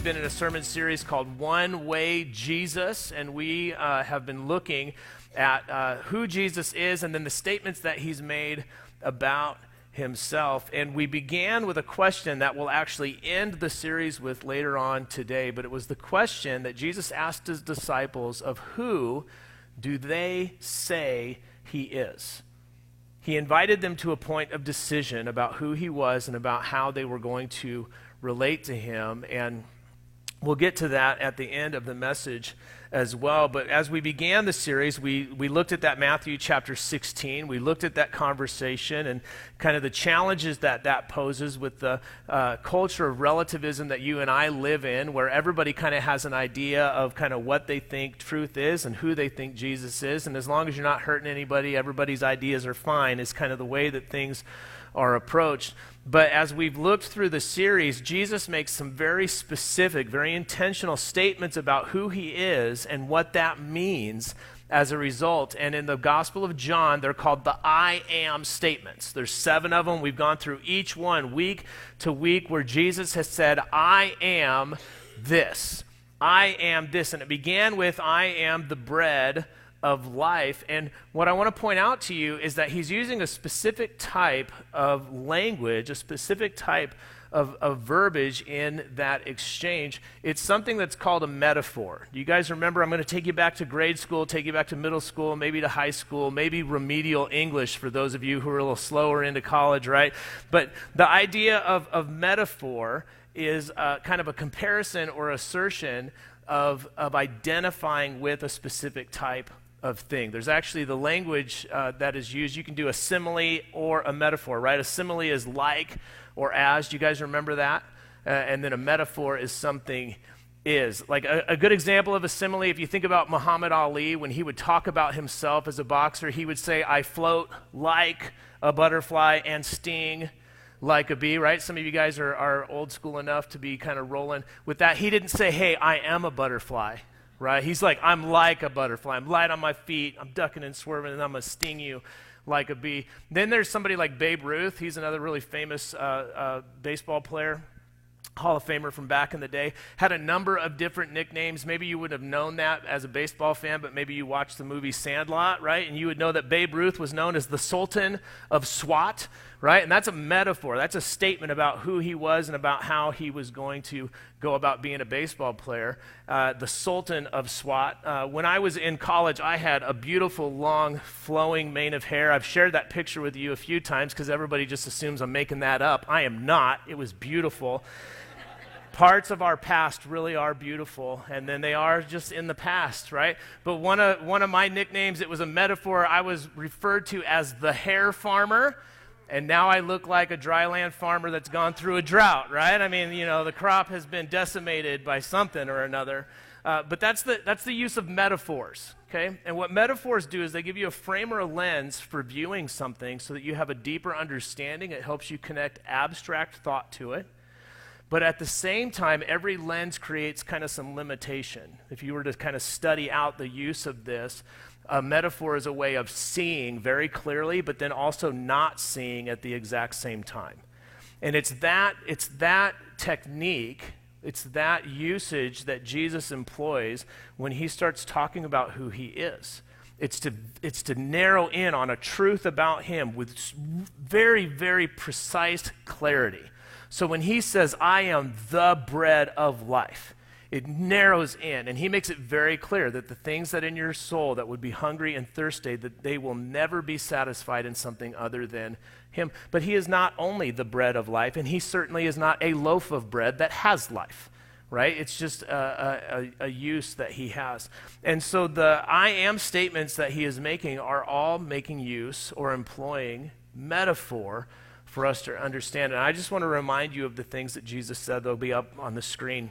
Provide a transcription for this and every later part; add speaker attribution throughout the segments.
Speaker 1: We've been in a sermon series called One Way Jesus, and we uh, have been looking at uh, who Jesus is and then the statements that he's made about himself. And we began with a question that we'll actually end the series with later on today, but it was the question that Jesus asked his disciples of who do they say he is? He invited them to a point of decision about who he was and about how they were going to relate to him. And we'll get to that at the end of the message as well. But as we began the series, we, we looked at that Matthew chapter 16. We looked at that conversation and kind of the challenges that that poses with the uh, culture of relativism that you and I live in, where everybody kind of has an idea of kind of what they think truth is and who they think Jesus is. And as long as you're not hurting anybody, everybody's ideas are fine, is kind of the way that things are approached. But as we've looked through the series, Jesus makes some very specific, very intentional statements about who he is and what that means as a result. And in the Gospel of John, they're called the I am statements. There's seven of them. We've gone through each one week to week where Jesus has said, I am this. I am this. And it began with, I am the bread of life. And what I want to point out to you is that he's using a specific type of language, a specific type of, of verbiage in that exchange. It's something that's called a metaphor. Do you guys remember? I'm going to take you back to grade school, take you back to middle school, maybe to high school, maybe remedial English for those of you who are a little slower into college, right? But the idea of, of metaphor is uh, kind of a comparison or assertion of, of identifying with a specific type of thing. There's actually the language uh, that is used. You can do a simile or a metaphor, right? A simile is like or as. Do you guys remember that? Uh, and then a metaphor is something is. Like a, a, good example of a simile, if you think about Muhammad Ali, when he would talk about himself as a boxer, he would say, I float like a butterfly and sting like a bee, right? Some of you guys are, are old school enough to be kind of rolling with that. He didn't say, Hey, I am a butterfly right? He's like, I'm like a butterfly. I'm light on my feet. I'm ducking and swerving, and I'm going to sting you like a bee. Then there's somebody like Babe Ruth. He's another really famous uh, uh, baseball player. Hall of Famer from back in the day, had a number of different nicknames. Maybe you would have known that as a baseball fan, but maybe you watched the movie Sandlot, right? And you would know that Babe Ruth was known as the Sultan of SWAT, right? And that's a metaphor. That's a statement about who he was and about how he was going to go about being a baseball player. Uh, the Sultan of SWAT. Uh, when I was in college, I had a beautiful, long, flowing mane of hair. I've shared that picture with you a few times because everybody just assumes I'm making that up. I am not. It was beautiful parts of our past really are beautiful and then they are just in the past right but one of one of my nicknames it was a metaphor i was referred to as the hair farmer and now I look like a dryland farmer that's gone through a drought, right? I mean, you know, the crop has been decimated by something or another. Uh, but that's the, that's the use of metaphors, okay? And what metaphors do is they give you a frame or a lens for viewing something so that you have a deeper understanding. It helps you connect abstract thought to it. But at the same time, every lens creates kind of some limitation. If you were to kind of study out the use of this, a metaphor is a way of seeing very clearly, but then also not seeing at the exact same time. And it's that, it's that technique, it's that usage that Jesus employs when he starts talking about who he is. It's to, it's to narrow in on a truth about him with very, very precise clarity. So when he says, I am the bread of life, it narrows in and he makes it very clear that the things that in your soul that would be hungry and thirsty that they will never be satisfied in something other than him. But he is not only the bread of life and he certainly is not a loaf of bread that has life right? It's just a, a, a use that he has. And so the i am statements that he is making are all making use or employing metaphor for us to understand. And i just want to remind you of the things that jesus said. They'll be up on the screen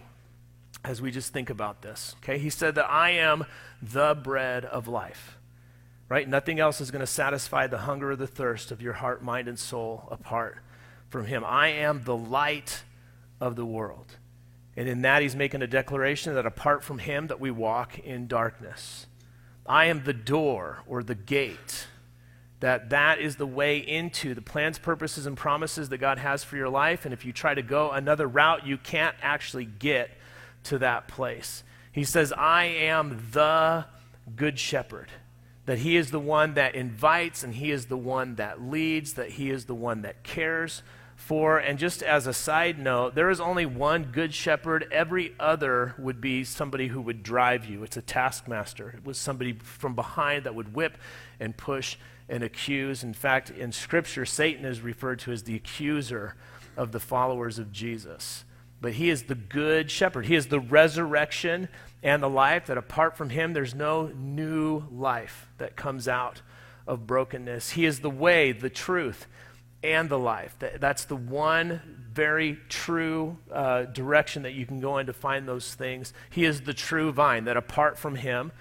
Speaker 1: as we just think about this. Okay, he said that I am the bread of life. right? Nothing else is going to satisfy the hunger or the thirst of your heart, mind, and soul apart from Him. I am the light of the world. And in that, He's making a declaration that apart from Him, that we walk in darkness. I am the door or the gate. That that is the way into the plans, purposes, and promises that God has for your life. And if you try to go another route, you can't actually get to that place. He says, I am the good shepherd that He is the one that invites and He is the one that leads, that He is the one that cares for. And just as a side note, there is only one good shepherd. Every other would be somebody who would drive you. It's a taskmaster. It was somebody from behind that would whip and push and accuse. In fact, in Scripture, Satan is referred to as the accuser of the followers of Jesus. But he is the good shepherd. He is the resurrection and the life, that apart from him, there's no new life that comes out of brokenness. He is the way, the truth, and the life. That's the one very true uh, direction that you can go in to find those things. He is the true vine, that apart from him,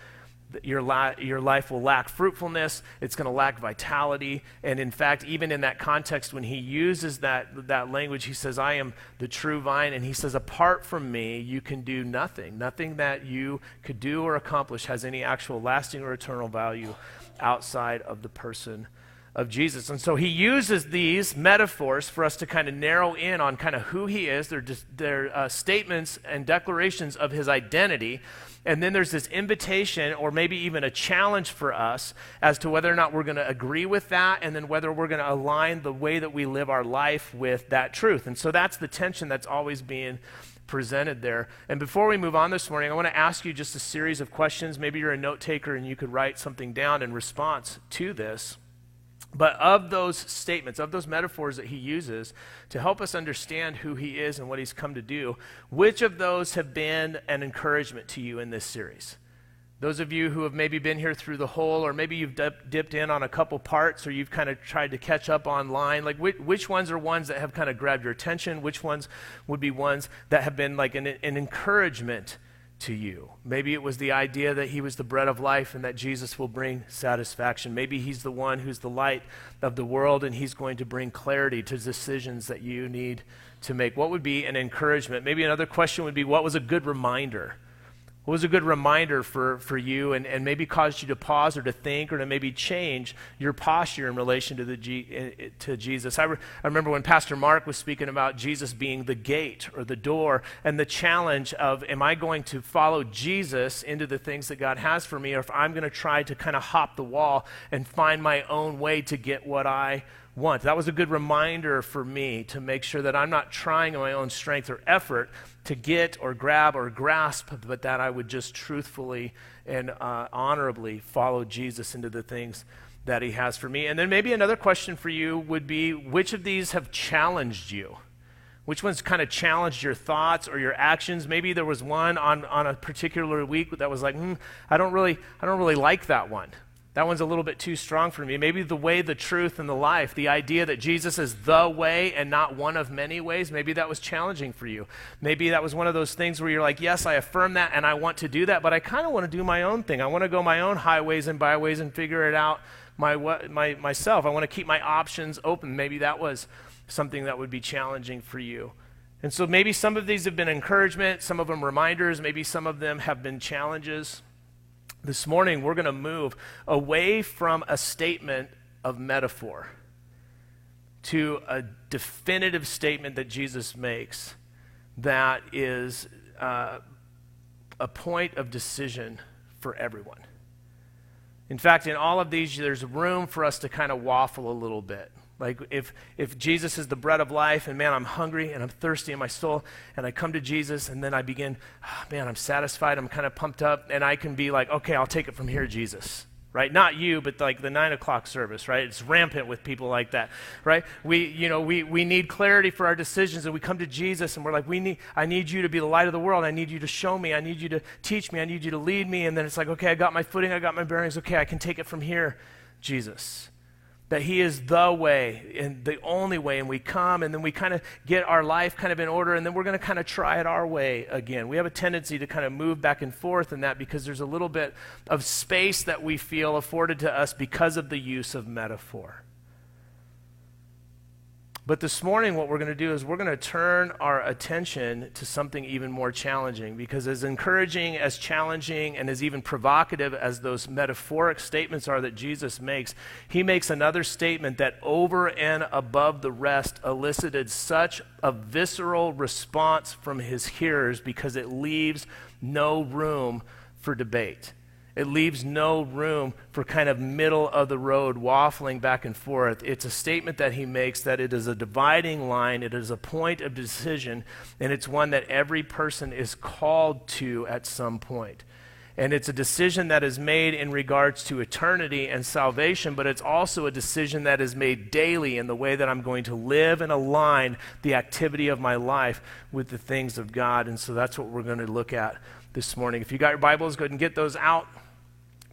Speaker 1: your, your life will lack fruitfulness, it's going to lack vitality. And in fact, even in that context, when he uses that, that language, he says, I am the true vine. And he says, apart from me, you can do nothing. Nothing that you could do or accomplish has any actual lasting or eternal value outside of the person of Jesus. And so he uses these metaphors for us to kind of narrow in on kind of who he is. They're, just, they're uh, statements and declarations of his identity. And then there's this invitation or maybe even a challenge for us as to whether or not we're going to agree with that and then whether we're going to align the way that we live our life with that truth. And so that's the tension that's always being presented there. And before we move on this morning, I want to ask you just a series of questions. Maybe you're a note taker and you could write something down in response to this. But of those statements, of those metaphors that he uses to help us understand who he is and what he's come to do, which of those have been an encouragement to you in this series? Those of you who have maybe been here through the whole, or maybe you've dip, dipped in on a couple parts, or you've kind of tried to catch up online, like which, which, ones are ones that have kind of grabbed your attention? Which ones would be ones that have been like an, an encouragement to you. Maybe it was the idea that he was the bread of life and that Jesus will bring satisfaction. Maybe he's the one who's the light of the world and he's going to bring clarity to decisions that you need to make. What would be an encouragement? Maybe another question would be what was a good reminder? What was a good reminder for, for you and, and maybe caused you to pause or to think or to maybe change your posture in relation to, the G, eh, eh, to Jesus? I, re, I remember when Pastor Mark was speaking about Jesus being the gate or the door and the challenge of, am I going to follow Jesus into the things that God has for me or if I'm going to try to kind of hop the wall and find my own way to get what I That was a good reminder for me to make sure that I'm not trying on my own strength or effort, to get or grab or grasp, but that I would just truthfully and uh, honorably follow Jesus into the things that he has for me. And then maybe another question for you would be which of these have challenged you? Which ones kind of challenged your thoughts or your actions? Maybe there was one on, on a particular week that was like, hmm, I don't really, I don't really like that one. That one's a little bit too strong for me. Maybe the way, the truth, and the life, the idea that Jesus is the way and not one of many ways, maybe that was challenging for you. Maybe that was one of those things where you're like, yes, I affirm that and I want to do that, but I kind of want to do my own thing. I want to go my own highways and byways and figure it out my, my, myself. I want to keep my options open. Maybe that was something that would be challenging for you. And so maybe some of these have been encouragement, some of them reminders, maybe some of them have been challenges. This morning, we're going to move away from a statement of metaphor to a definitive statement that Jesus makes that is uh, a point of decision for everyone. In fact, in all of these, there's room for us to kind of waffle a little bit. Like if, if Jesus is the bread of life and man, I'm hungry and I'm thirsty in my soul and I come to Jesus and then I begin, oh, man, I'm satisfied, I'm kind of pumped up and I can be like, okay, I'll take it from here, Jesus. Right? Not you, but like the nine o'clock service, right? It's rampant with people like that, right? We, you know, we, we need clarity for our decisions and we come to Jesus and we're like, we need, I need you to be the light of the world. I need you to show me. I need you to teach me. I need you to lead me. And then it's like, okay, I got my footing. I got my bearings. Okay, I can take it from here, Jesus. That he is the way and the only way and we come and then we kind of get our life kind of in order and then we're going to kind of try it our way again. We have a tendency to kind of move back and forth in that because there's a little bit of space that we feel afforded to us because of the use of metaphor but this morning, what we're going to do is we're going to turn our attention to something even more challenging because, as encouraging, as challenging, and as even provocative as those metaphoric statements are that Jesus makes, he makes another statement that, over and above the rest, elicited such a visceral response from his hearers because it leaves no room for debate. It leaves no room for kind of middle of the road waffling back and forth. It's a statement that he makes that it is a dividing line, it is a point of decision, and it's one that every person is called to at some point. And it's a decision that is made in regards to eternity and salvation, but it's also a decision that is made daily in the way that I'm going to live and align the activity of my life with the things of God. And so that's what we're going to look at this morning. If you got your Bibles, go ahead and get those out.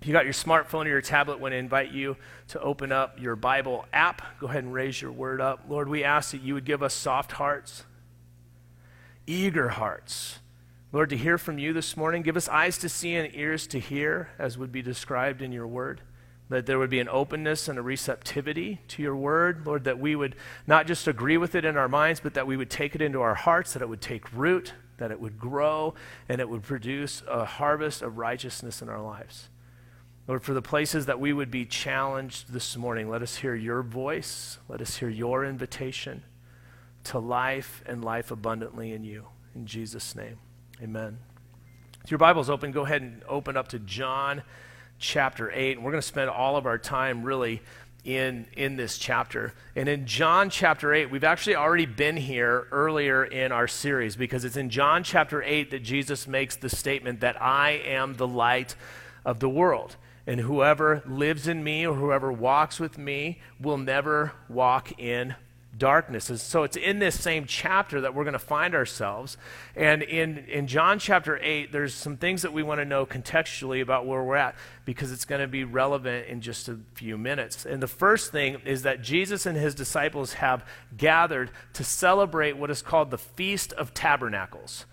Speaker 1: If you got your smartphone or your tablet, I want to invite you to open up your Bible app. Go ahead and raise your word up. Lord, we ask that you would give us soft hearts, eager hearts. Lord, to hear from you this morning, give us eyes to see and ears to hear, as would be described in your word. That there would be an openness and a receptivity to your word, Lord, that we would not just agree with it in our minds, but that we would take it into our hearts, that it would take root, that it would grow, and it would produce a harvest of righteousness in our lives. Lord, for the places that we would be challenged this morning, let us hear your voice. Let us hear your invitation to life and life abundantly in you. In Jesus' name, amen. If your Bible's open, go ahead and open up to John chapter 8. And we're going to spend all of our time really in, in this chapter. And in John chapter 8, we've actually already been here earlier in our series because it's in John chapter 8 that Jesus makes the statement that I am the light of the world and whoever lives in me or whoever walks with me will never walk in darkness. And so it's in this same chapter that we're going to find ourselves. And in, in John chapter 8, there's some things that we want to know contextually about where we're at because it's going to be relevant in just a few minutes. And the first thing is that Jesus and his disciples have gathered to celebrate what is called the Feast of Tabernacles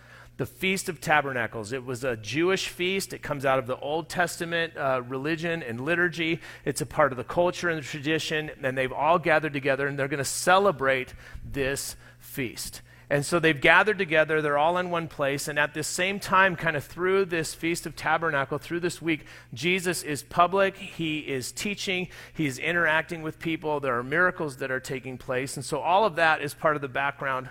Speaker 1: the Feast of Tabernacles. It was a Jewish feast. It comes out of the Old Testament uh, religion and liturgy. It's a part of the culture and the tradition, and they've all gathered together and they're going to celebrate this feast. And so they've gathered together, they're all in one place, and at the same time, kind of through this Feast of Tabernacle, through this week, Jesus is public, he is teaching, he's interacting with people, there are miracles that are taking place. And so all of that is part of the background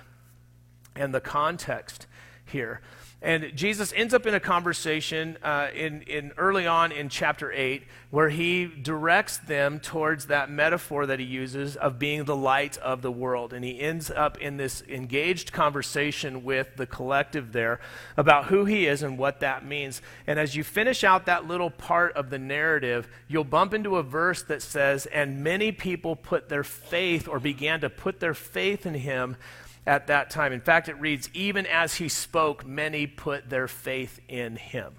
Speaker 1: and the context here. And Jesus ends up in a conversation uh, in, in early on in chapter 8 where he directs them towards that metaphor that he uses of being the light of the world. And he ends up in this engaged conversation with the collective there about who he is and what that means. And as you finish out that little part of the narrative, you'll bump into a verse that says, And many people put their faith or began to put their faith in him at that time. In fact, it reads, even as he spoke, many put their faith in him.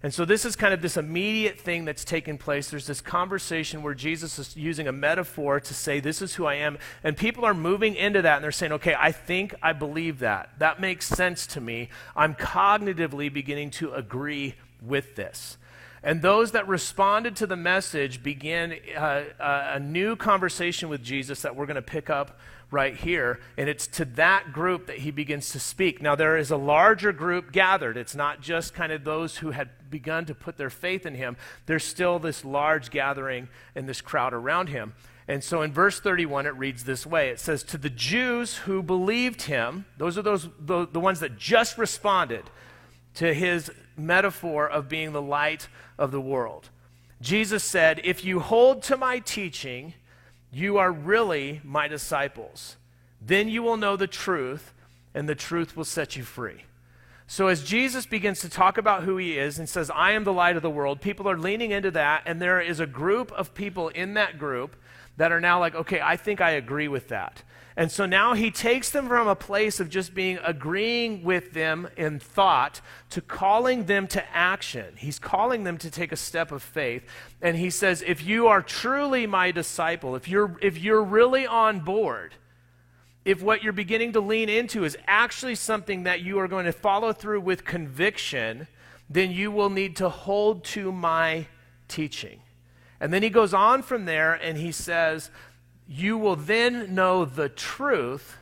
Speaker 1: And so, this is kind of this immediate thing that's taken place. There's this conversation where Jesus is using a metaphor to say, This is who I am. And people are moving into that and they're saying, Okay, I think I believe that. That makes sense to me. I'm cognitively beginning to agree with this. And those that responded to the message begin uh, a new conversation with Jesus that we're going to pick up right here. And it's to that group that he begins to speak. Now, there is a larger group gathered. It's not just kind of those who had begun to put their faith in him, there's still this large gathering and this crowd around him. And so in verse 31, it reads this way It says, To the Jews who believed him, those are those, the, the ones that just responded to his metaphor of being the light of the world. Jesus said, If you hold to my teaching, you are really my disciples. Then you will know the truth, and the truth will set you free. So, as Jesus begins to talk about who he is and says, I am the light of the world, people are leaning into that, and there is a group of people in that group that are now like, okay, I think I agree with that. And so now he takes them from a place of just being agreeing with them in thought to calling them to action. He's calling them to take a step of faith. And he says, if you are truly my disciple, if you're, if you're really on board, if what you're beginning to lean into is actually something that you are going to follow through with conviction, then you will need to hold to my teaching. And then he goes on from there and he says, you will then know the truth,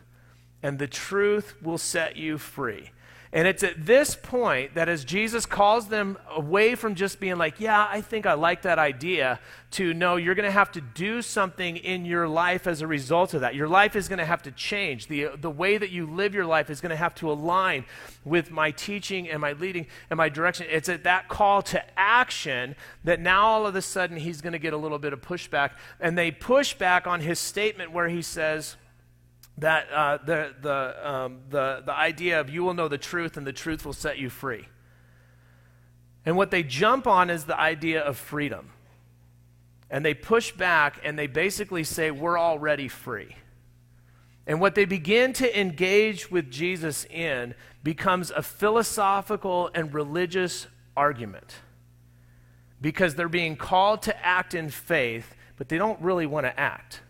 Speaker 1: and the truth will set you free. And it's at this point that as Jesus calls them away from just being like, yeah, I think I like that idea, to no, you're going to have to do something in your life as a result of that. Your life is going to have to change. The, the way that you live your life is going to have to align with my teaching and my leading and my direction. It's at that call to action that now all of a sudden he's going to get a little bit of pushback. And they push back on his statement where he says, that uh, the, the, um, the, the idea of you will know the truth and the truth will set you free. And what they jump on is the idea of freedom. And they push back and they basically say, We're already free. And what they begin to engage with Jesus in becomes a philosophical and religious argument. Because they're being called to act in faith, but they don't really want to act.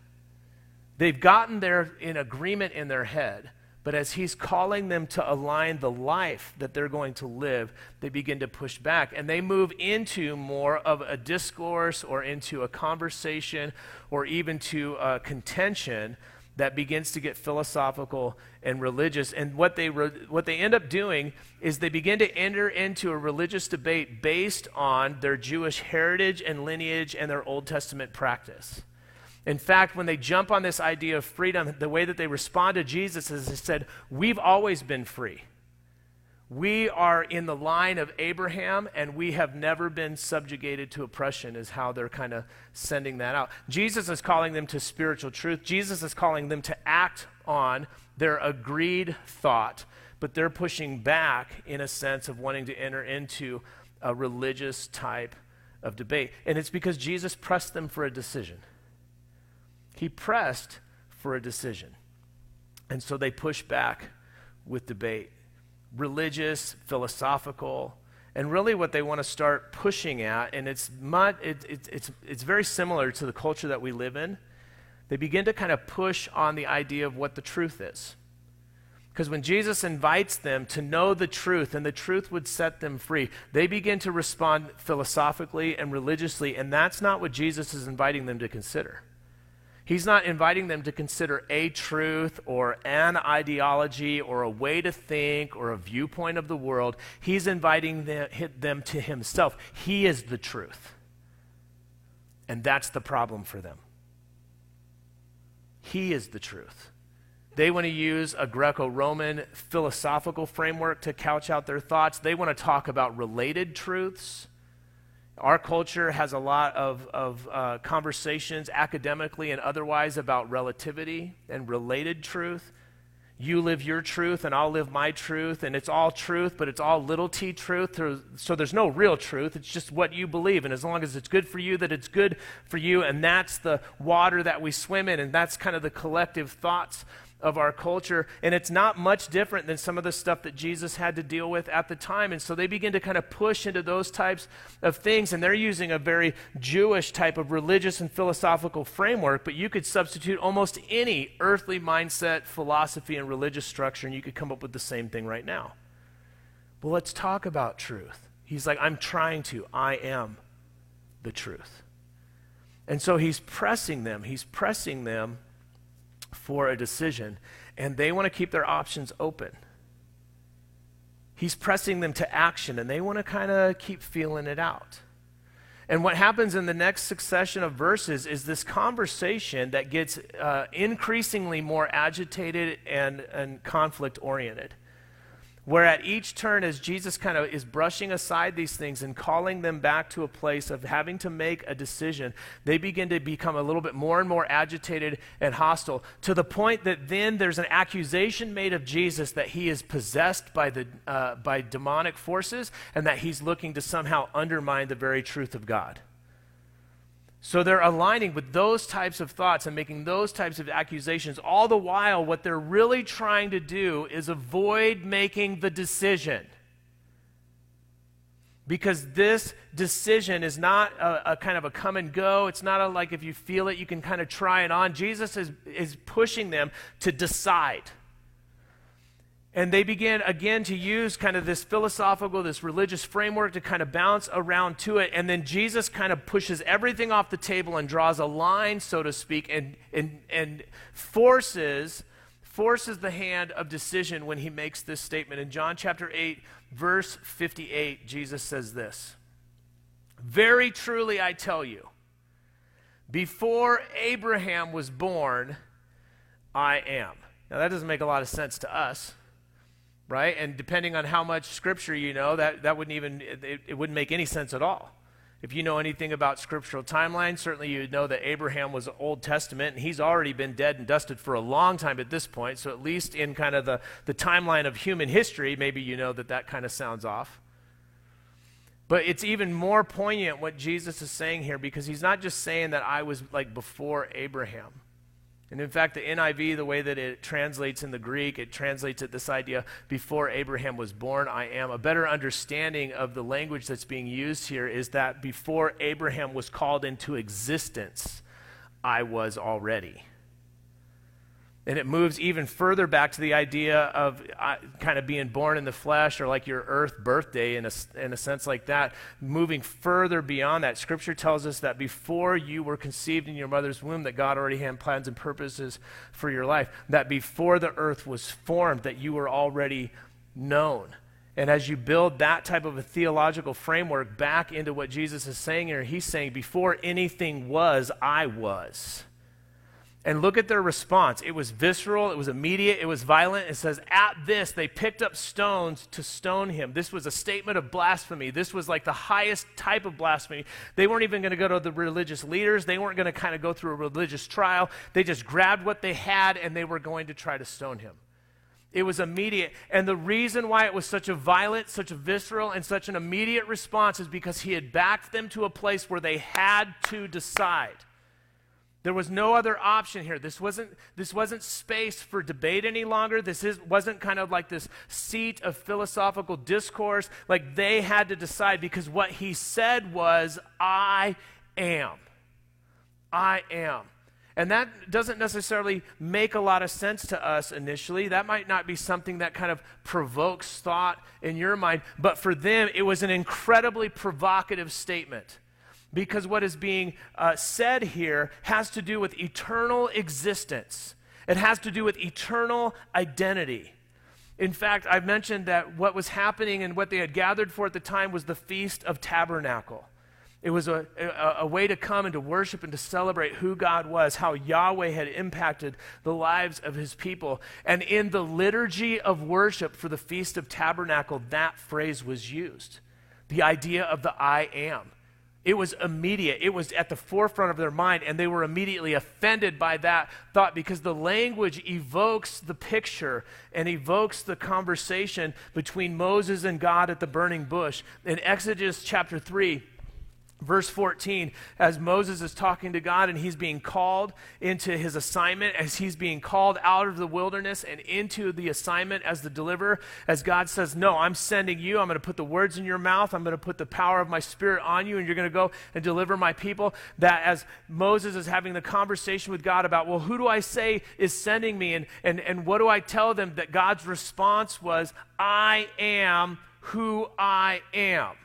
Speaker 1: They've gotten there in agreement in their head, but as he's calling them to align the life that they're going to live, they begin to push back and they move into more of a discourse or into a conversation or even to a contention that begins to get philosophical and religious. And what they, re- what they end up doing is they begin to enter into a religious debate based on their Jewish heritage and lineage and their Old Testament practice. In fact, when they jump on this idea of freedom, the way that they respond to Jesus is they said, We've always been free. We are in the line of Abraham, and we have never been subjugated to oppression, is how they're kind of sending that out. Jesus is calling them to spiritual truth. Jesus is calling them to act on their agreed thought, but they're pushing back in a sense of wanting to enter into a religious type of debate. And it's because Jesus pressed them for a decision. He pressed for a decision. And so they push back with debate religious, philosophical, and really what they want to start pushing at, and it's, mud, it, it, it's, it's very similar to the culture that we live in. They begin to kind of push on the idea of what the truth is. Because when Jesus invites them to know the truth and the truth would set them free, they begin to respond philosophically and religiously, and that's not what Jesus is inviting them to consider. He's not inviting them to consider a truth or an ideology or a way to think or a viewpoint of the world. He's inviting them to himself. He is the truth. And that's the problem for them. He is the truth. They want to use a Greco Roman philosophical framework to couch out their thoughts. They want to talk about related truths. Our culture has a lot of, of uh, conversations, academically and otherwise, about relativity and related truth. You live your truth, and I'll live my truth, and it's all truth, but it's all little t truth. So there's no real truth. It's just what you believe. And as long as it's good for you, that it's good for you, and that's the water that we swim in, and that's kind of the collective thoughts of our culture. And it's not much different than some of the stuff that Jesus had to deal with at the time. And so they begin to kind of push into those types of things. And they're using a very Jewish type of religious and philosophical framework, but you could substitute almost any earthly mindset, philosophy, and religious structure, and you could come up with the same thing right now. Well, let's talk about truth. He's like, I'm trying to. I am the truth. And so he's pressing them. He's pressing them for a decision, and they want to keep their options open. He's pressing them to action, and they want to kind of keep feeling it out. And what happens in the next succession of verses is this conversation that gets uh, increasingly more agitated and, and conflict oriented. Where at each turn, as Jesus kind of is brushing aside these things and calling them back to a place of having to make a decision, they begin to become a little bit more and more agitated and hostile to the point that then there's an accusation made of Jesus that he is possessed by, the, uh, by demonic forces and that he's looking to somehow undermine the very truth of God. So they're aligning with those types of thoughts and making those types of accusations. All the while, what they're really trying to do is avoid making the decision. Because this decision is not a, a, kind of a come and go. It's not a, like if you feel it, you can kind of try it on. Jesus is, is pushing them to decide. And they began again to use kind of this philosophical, this religious framework to kind of bounce around to it. And then Jesus kind of pushes everything off the table and draws a line, so to speak, and, and, and forces, forces the hand of decision when he makes this statement. In John chapter 8, verse 58, Jesus says this Very truly I tell you, before Abraham was born, I am. Now that doesn't make a lot of sense to us right? And depending on how much scripture you know, that, that wouldn't even, it, it wouldn't make any sense at all. If you know anything about scriptural timeline, certainly you know that Abraham was Old Testament, and he's already been dead and dusted for a long time at this point. So, at least in kind of the, the timeline of human history, maybe you know that that kind of sounds off. But it's even more poignant what Jesus is saying here because he's not just saying that I was like before Abraham. And in fact, the NIV, the way that it translates in the Greek, it translates it this idea before Abraham was born, I am. A better understanding of the language that's being used here is that before Abraham was called into existence, I was already. And it moves even further back to the idea of uh, kind of being born in the flesh or like your earth birthday in a, in a sense like that. Moving further beyond that, Scripture tells us that before you were conceived in your mother's womb, that God already had plans and purposes for your life. That before the earth was formed, that you were already known. And as you build that type of a theological framework back into what Jesus is saying here, he's saying, before anything was, I was. And look at their response. It was visceral, it was immediate, it was violent. It says, At this, they picked up stones to stone him. This was a statement of blasphemy. This was like the highest type of blasphemy. They weren't even going to go to the religious leaders, they weren't going to kind of go through a religious trial. They just grabbed what they had and they were going to try to stone him. It was immediate. And the reason why it was such a violent, such a visceral, and such an immediate response is because he had backed them to a place where they had to decide. There was no other option here. This wasn't, this wasn't space for debate any longer. This is, wasn't kind of like this seat of philosophical discourse. Like they had to decide because what he said was, I am. I am. And that doesn't necessarily make a lot of sense to us initially. That might not be something that kind of provokes thought in your mind, but for them, it was an incredibly provocative statement because what is being uh, said here has to do with eternal existence, it has to do with eternal identity. In fact, I've mentioned that what was happening and what they had gathered for at the time was the Feast of Tabernacle. It was a, a, a, way to come and to worship and to celebrate who God was, how Yahweh had impacted the lives of his people. And in the liturgy of worship for the Feast of Tabernacle, that phrase was used the idea of the I am. It was immediate. It was at the forefront of their mind, and they were immediately offended by that thought because the language evokes the picture and evokes the conversation between Moses and God at the burning bush. In Exodus chapter 3, Verse 14, as Moses is talking to God and he's being called into his assignment, as he's being called out of the wilderness and into the assignment as the deliverer, as God says, No, I'm sending you. I'm going to put the words in your mouth. I'm going to put the power of my spirit on you, and you're going to go and deliver my people. That as Moses is having the conversation with God about, Well, who do I say is sending me? And, and, and what do I tell them? That God's response was, I am who I am.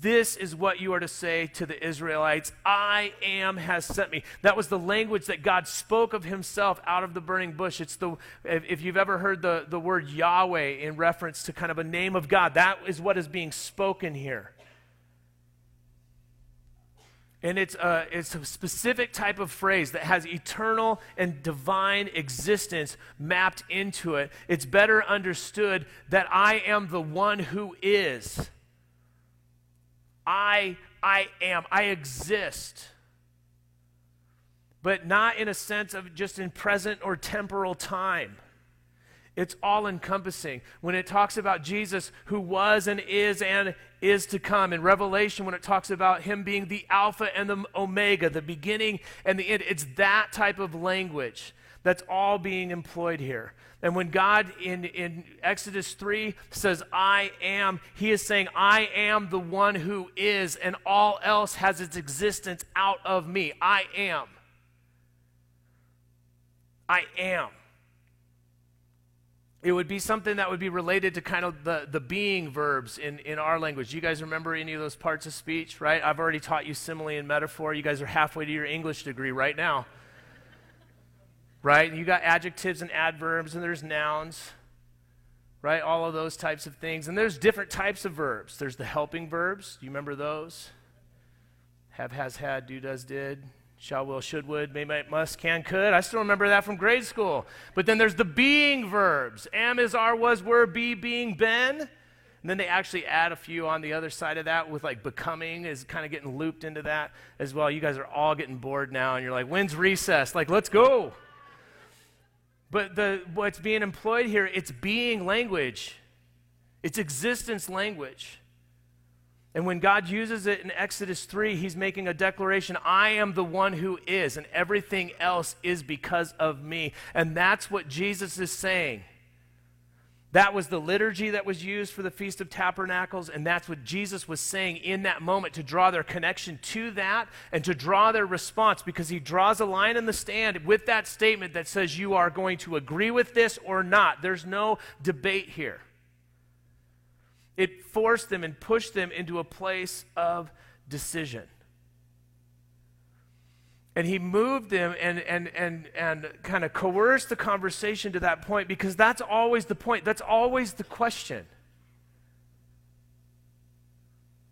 Speaker 1: This is what you are to say to the Israelites I am has sent me. That was the language that God spoke of himself out of the burning bush. It's the, if you've ever heard the, the word Yahweh in reference to kind of a name of God, that is what is being spoken here. And it's a, it's a specific type of phrase that has eternal and divine existence mapped into it. It's better understood that I am the one who is. I, I am. I exist. But not in a sense of just in present or temporal time. It's all encompassing. When it talks about Jesus who was and is and is to come, in Revelation, when it talks about him being the Alpha and the Omega, the beginning and the end, it's that type of language that's all being employed here. And when God in, in Exodus 3 says, I am, he is saying, I am the one who is, and all else has its existence out of me. I am. I am it would be something that would be related to kind of the, the being verbs in, in our language. You guys remember any of those parts of speech, right? I've already taught you simile and metaphor. You guys are halfway to your English degree right now. Right? You got adjectives and adverbs, and there's nouns, right? All of those types of things. And there's different types of verbs. There's the helping verbs. Do you remember those? Have, has, had, do, does, did shall, will, should, would, may, might, must, can, could. I still remember that from grade school. But then there's the being verbs am, is, are, was, were, be, being, been. And then they actually add a few on the other side of that with like becoming is kind of getting looped into that as well. You guys are all getting bored now and you're like, when's recess? Like, let's go. But the, what's being employed here, it's being language, it's existence language. And when God uses it in Exodus 3, he's making a declaration I am the one who is, and everything else is because of me. And that's what Jesus is saying. That was the liturgy that was used for the Feast of Tabernacles, and that's what Jesus was saying in that moment to draw their connection to that and to draw their response because he draws a line in the stand with that statement that says, You are going to agree with this or not. There's no debate here. It forced them and pushed them into a place of decision. And he moved them and, and, and, and kind of coerced the conversation to that point because that's always the point. That's always the question.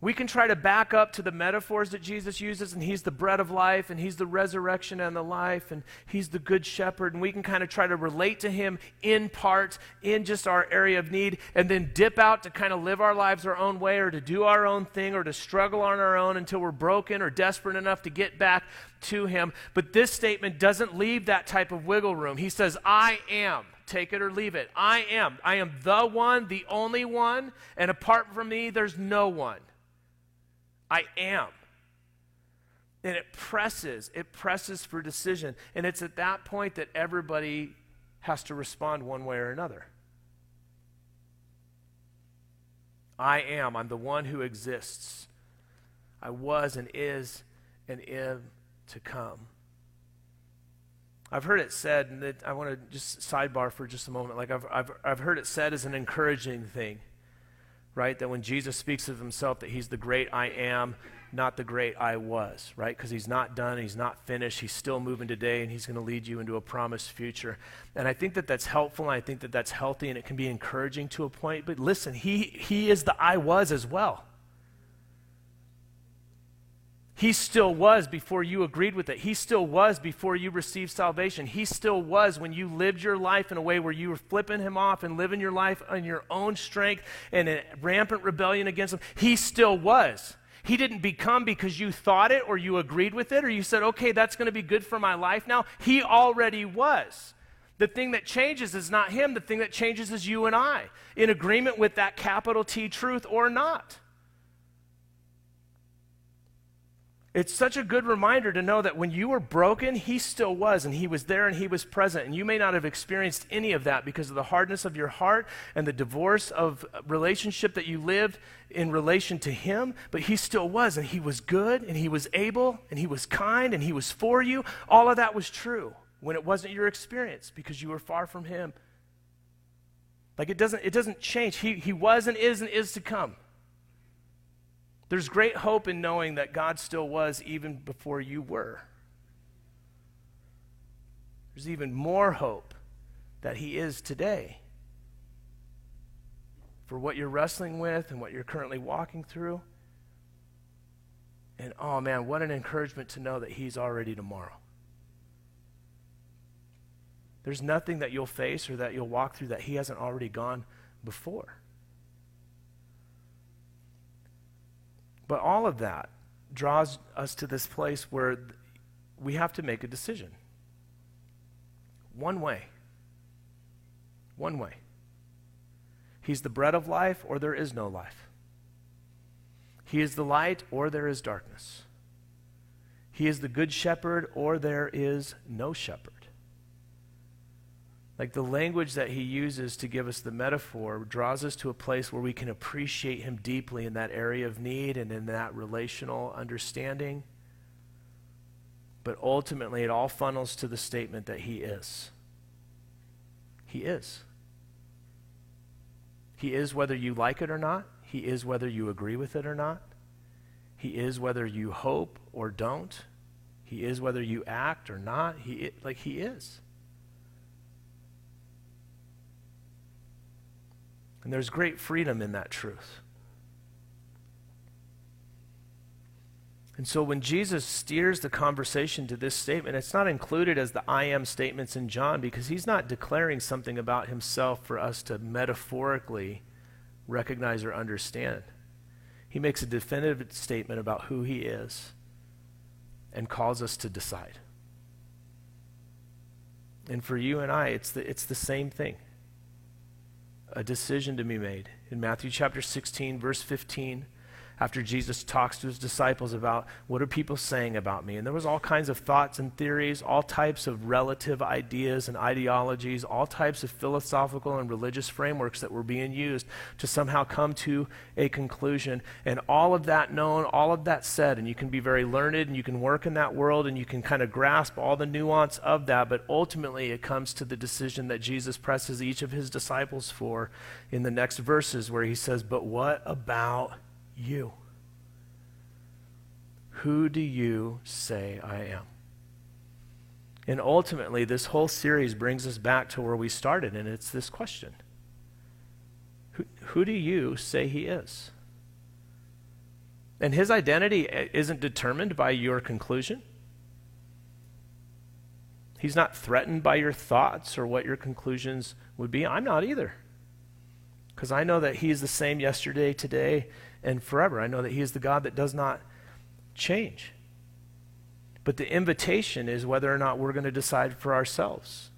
Speaker 1: We can try to back up to the metaphors that Jesus uses, and He's the bread of life, and He's the resurrection and the life, and He's the good shepherd, and we can kind of try to relate to Him in part, in just our area of need, and then dip out to kind of live our lives our own way, or to do our own thing, or to struggle on our own until we're broken or desperate enough to get back to Him. But this statement doesn't leave that type of wiggle room. He says, I am take it or leave it. I am. I am the one, the only one, and apart from me, there's no one. I am. And it presses, it presses for decision. And it's at that point that everybody has to respond one way or another. I am. I'm the one who exists. I was and is and am to come. I've heard it said, and that I want to just sidebar for just a moment. Like I've, I've, I've heard it said as an encouraging thing right? That when Jesus speaks of himself, that he's the great I am, not the great I was, right? Because he's not done, he's not finished, he's still moving today, and he's going to lead you into a promised future. And I think that that's helpful, and I think that that's healthy, and it can be encouraging to a point. But listen, he, he is the I was as well. He still was before you agreed with it. He still was before you received salvation. He still was when you lived your life in a way where you were flipping him off and living your life on your own strength and in rampant rebellion against him. He still was. He didn't become because you thought it or you agreed with it or you said, okay, that's going to be good for my life now. He already was. The thing that changes is not him, the thing that changes is you and I, in agreement with that capital T truth or not. It's such a good reminder to know that when you were broken, He still was, and He was there and He was present. And you may not have experienced any of that because of the hardness of your heart and the divorce of relationship that you lived in relation to Him, but He still was, and He was good, and He was able, and He was kind, and He was for you. All of that was true when it wasn't your experience because you were far from Him. Like it doesn't, it doesn't change. He, he was and is and is to come. There's great hope in knowing that God still was even before you were. There's even more hope that He is today. For what you're wrestling with and what you're currently walking through, And oh man, what an encouragement to know that He's already tomorrow. There's nothing that you'll face or that you'll walk through that He hasn't already gone before. But all of that draws us to this place where we have to make a decision. One way. One way. He's the bread of life, or there is no life. He is the light, or there is darkness. He is the good shepherd, or there is no shepherd. Like the language that he uses to give us the metaphor draws us to a place where we can appreciate him deeply in that area of need and in that relational understanding. But ultimately, it all funnels to the statement that he is. He is. He is whether you like it or not. He is whether you agree with it or not. He is whether you hope or don't. He is whether you act or not. He like he is. And there's great freedom in that truth. And so when Jesus steers the conversation to this statement, it's not included as the I am statements in John because he's not declaring something about himself for us to metaphorically recognize or understand. He makes a definitive statement about who he is and calls us to decide. And for you and I, it's the, it's the same thing a decision to be made. In Matthew chapter 16, verse 15, after Jesus talks to his disciples about what are people saying about me. And there was all kinds of thoughts and theories, all types of relative ideas and ideologies, all types of philosophical and religious frameworks that were being used to somehow come to a conclusion. And all of that known, all of that said, and you can be very learned and you can work in that world and you can kind of grasp all the nuance of that, but ultimately it comes to the decision that Jesus presses each of his disciples for in the next verses where he says, But what about you? Who do you say I am? And ultimately, this whole series brings us back to where we started, and it's this question Who, who do you say he is? And his identity isn't determined by your conclusion. He's not threatened by your thoughts or what your conclusions would be. I'm not either. Because I know that He's the same yesterday, today, and forever. I know that He is the God that does not change. But the invitation is whether or not we're going to decide for ourselves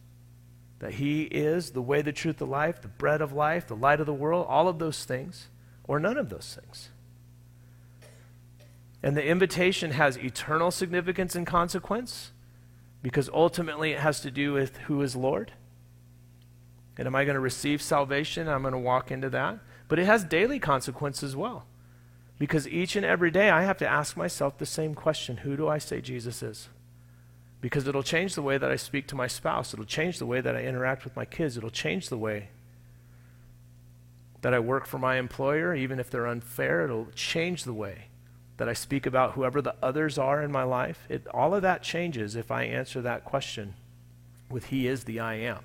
Speaker 1: that He is the way, the truth, the life, the bread of life, the light of the world, all of those things, or none of those things. And the invitation has eternal significance and consequence because ultimately it has to do with who is Lord and am I going to receive salvation? I'm going to walk into that. But it has daily consequences as well. Because each and every day I have to ask myself the same question Who do I say Jesus is? Because it'll change the way that I speak to my spouse. It'll change the way that I interact with my kids. It'll change the way that I work for my employer, even if they're unfair. It'll change the way that I speak about whoever the others are in my life. It, all of that changes if I answer that question with He is the I am.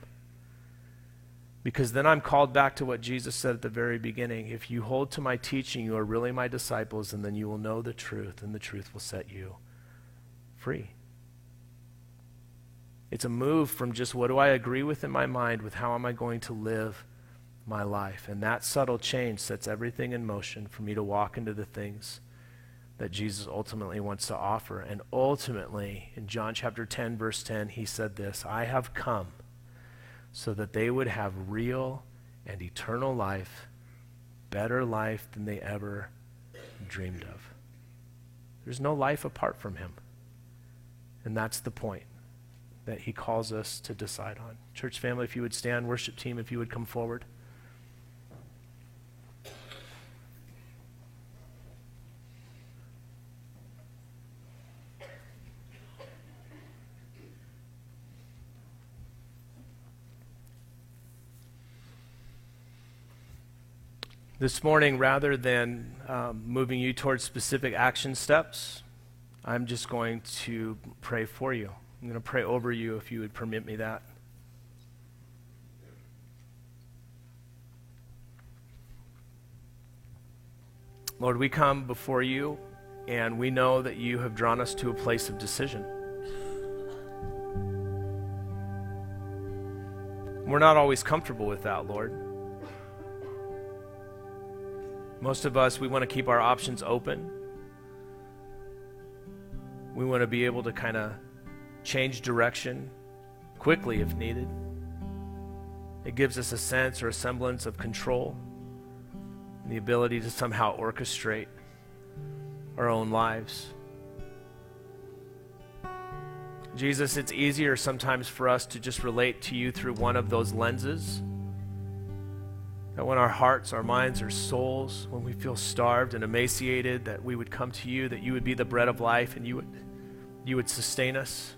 Speaker 1: Because then I'm called back to what Jesus said at the very beginning. If you hold to my teaching, you are really my disciples, and then you will know the truth, and the truth will set you free. It's a move from just what do I agree with in my mind with how am I going to live my life. And that subtle change sets everything in motion for me to walk into the things that Jesus ultimately wants to offer. And ultimately, in John chapter 10, verse 10, he said this I have come so that they would have real and eternal life, better life than they ever dreamed of. There's no life apart from Him. And that's the point that He calls us to decide on. Church family, if you would stand, worship team, if you would come forward. This morning, rather than um, moving you towards specific action steps, I'm just going to pray for you. I'm going to pray over you if you would permit me that. Lord, we come before you And we know that you have drawn us to a place of decision. We're not always comfortable with that, Lord. Most of us, we want to keep our options open. We want to be able to kind of change direction quickly if needed. It gives us a sense or a semblance of control and the ability to somehow orchestrate our own lives. Jesus, it's easier sometimes for us to just relate to you through one of those lenses. That when our hearts, our minds, our souls, when we feel starved and emaciated, that we would come to you, that you would be the bread of life and you would, you would sustain us.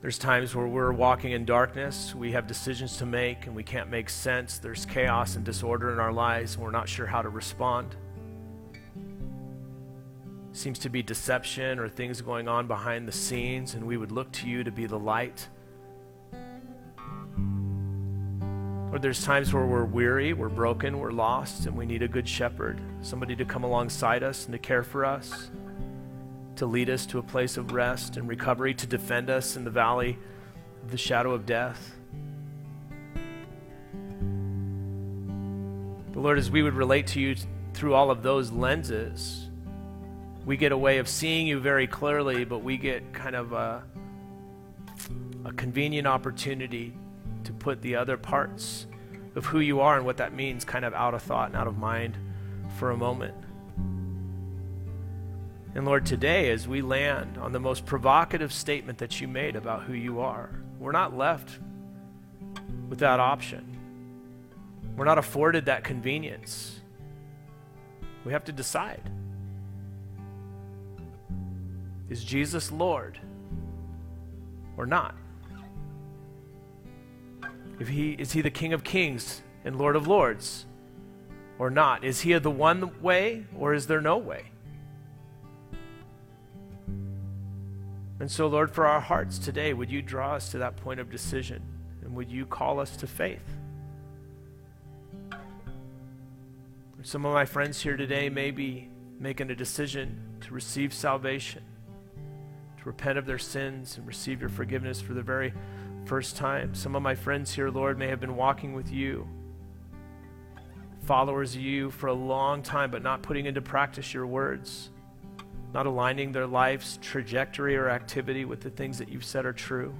Speaker 1: There's times where we're walking in darkness, we have decisions to make, and we can't make sense. There's chaos and disorder in our lives, and we're not sure how to respond. Seems to be deception or things going on behind the scenes, and we would look to you to be the light. Or there's times where we're weary, we're broken, we're lost, and we need a good shepherd, somebody to come alongside us and to care for us to lead us to a place of rest and recovery, to defend us in the valley of the shadow of death. But Lord, as we would relate to you through all of those lenses, we get a way of seeing you very clearly, but we get kind of a, a convenient opportunity to put the other parts of who you are and what that means kind of out of thought and out of mind for a moment. And Lord, today, as we land on the most provocative statement that you made about who you are, we're not left with that option. We're not afforded that convenience. We have to decide Is Jesus Lord or not? If he, is he the King of Kings and Lord of Lords or not? Is he the one way or is there no way? And so, Lord, for our hearts today, would you draw us to that point of decision? And would you call us to faith? Some of my friends here today may be making a decision to receive salvation, to repent of their sins and receive your forgiveness for the very first time. Some of my friends here, Lord, may have been walking with you, followers of you for a long time, but not putting into practice your words not aligning their life's trajectory or activity with the things that you've said are true.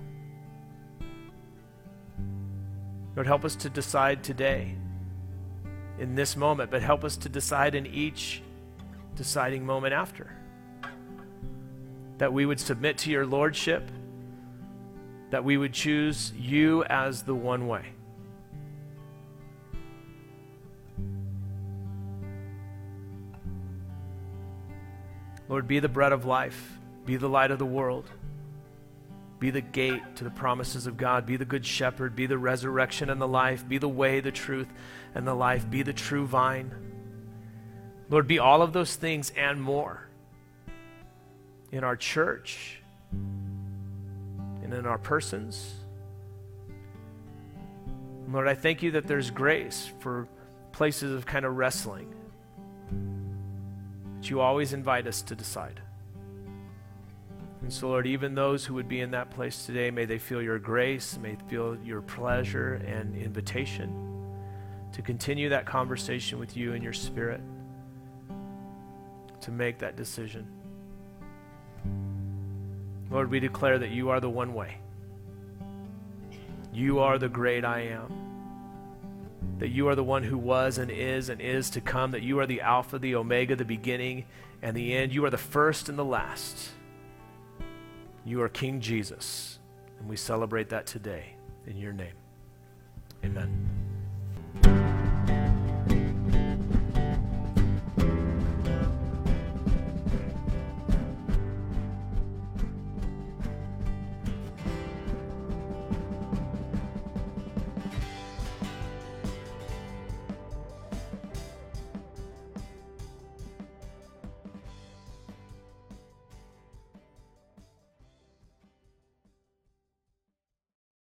Speaker 1: Lord, help us to decide today, in this moment, but help us to decide in each deciding moment after. That we would submit to your Lordship, that we would choose you as the one way. Lord, be the bread of life, be the light of the world, be the gate to the promises of God, be the good shepherd, be the resurrection and the life, be the way, the truth, and the life, be the true vine. Lord, be all of those things and more in our church and in our persons. Lord, I thank you that there's grace for places of kind of wrestling that you always invite us to decide. And so, Lord, even those who would be in that place today, may they feel your grace, may feel your pleasure and invitation to continue that conversation with you and your spirit, to make that decision. Lord, we declare that you are the one way. You are the great I am that you are the one who was and is and is to come, that you are the Alpha, the Omega, the beginning and the end. You are the first and the last. You are King Jesus, and we celebrate that today in your name. Amen.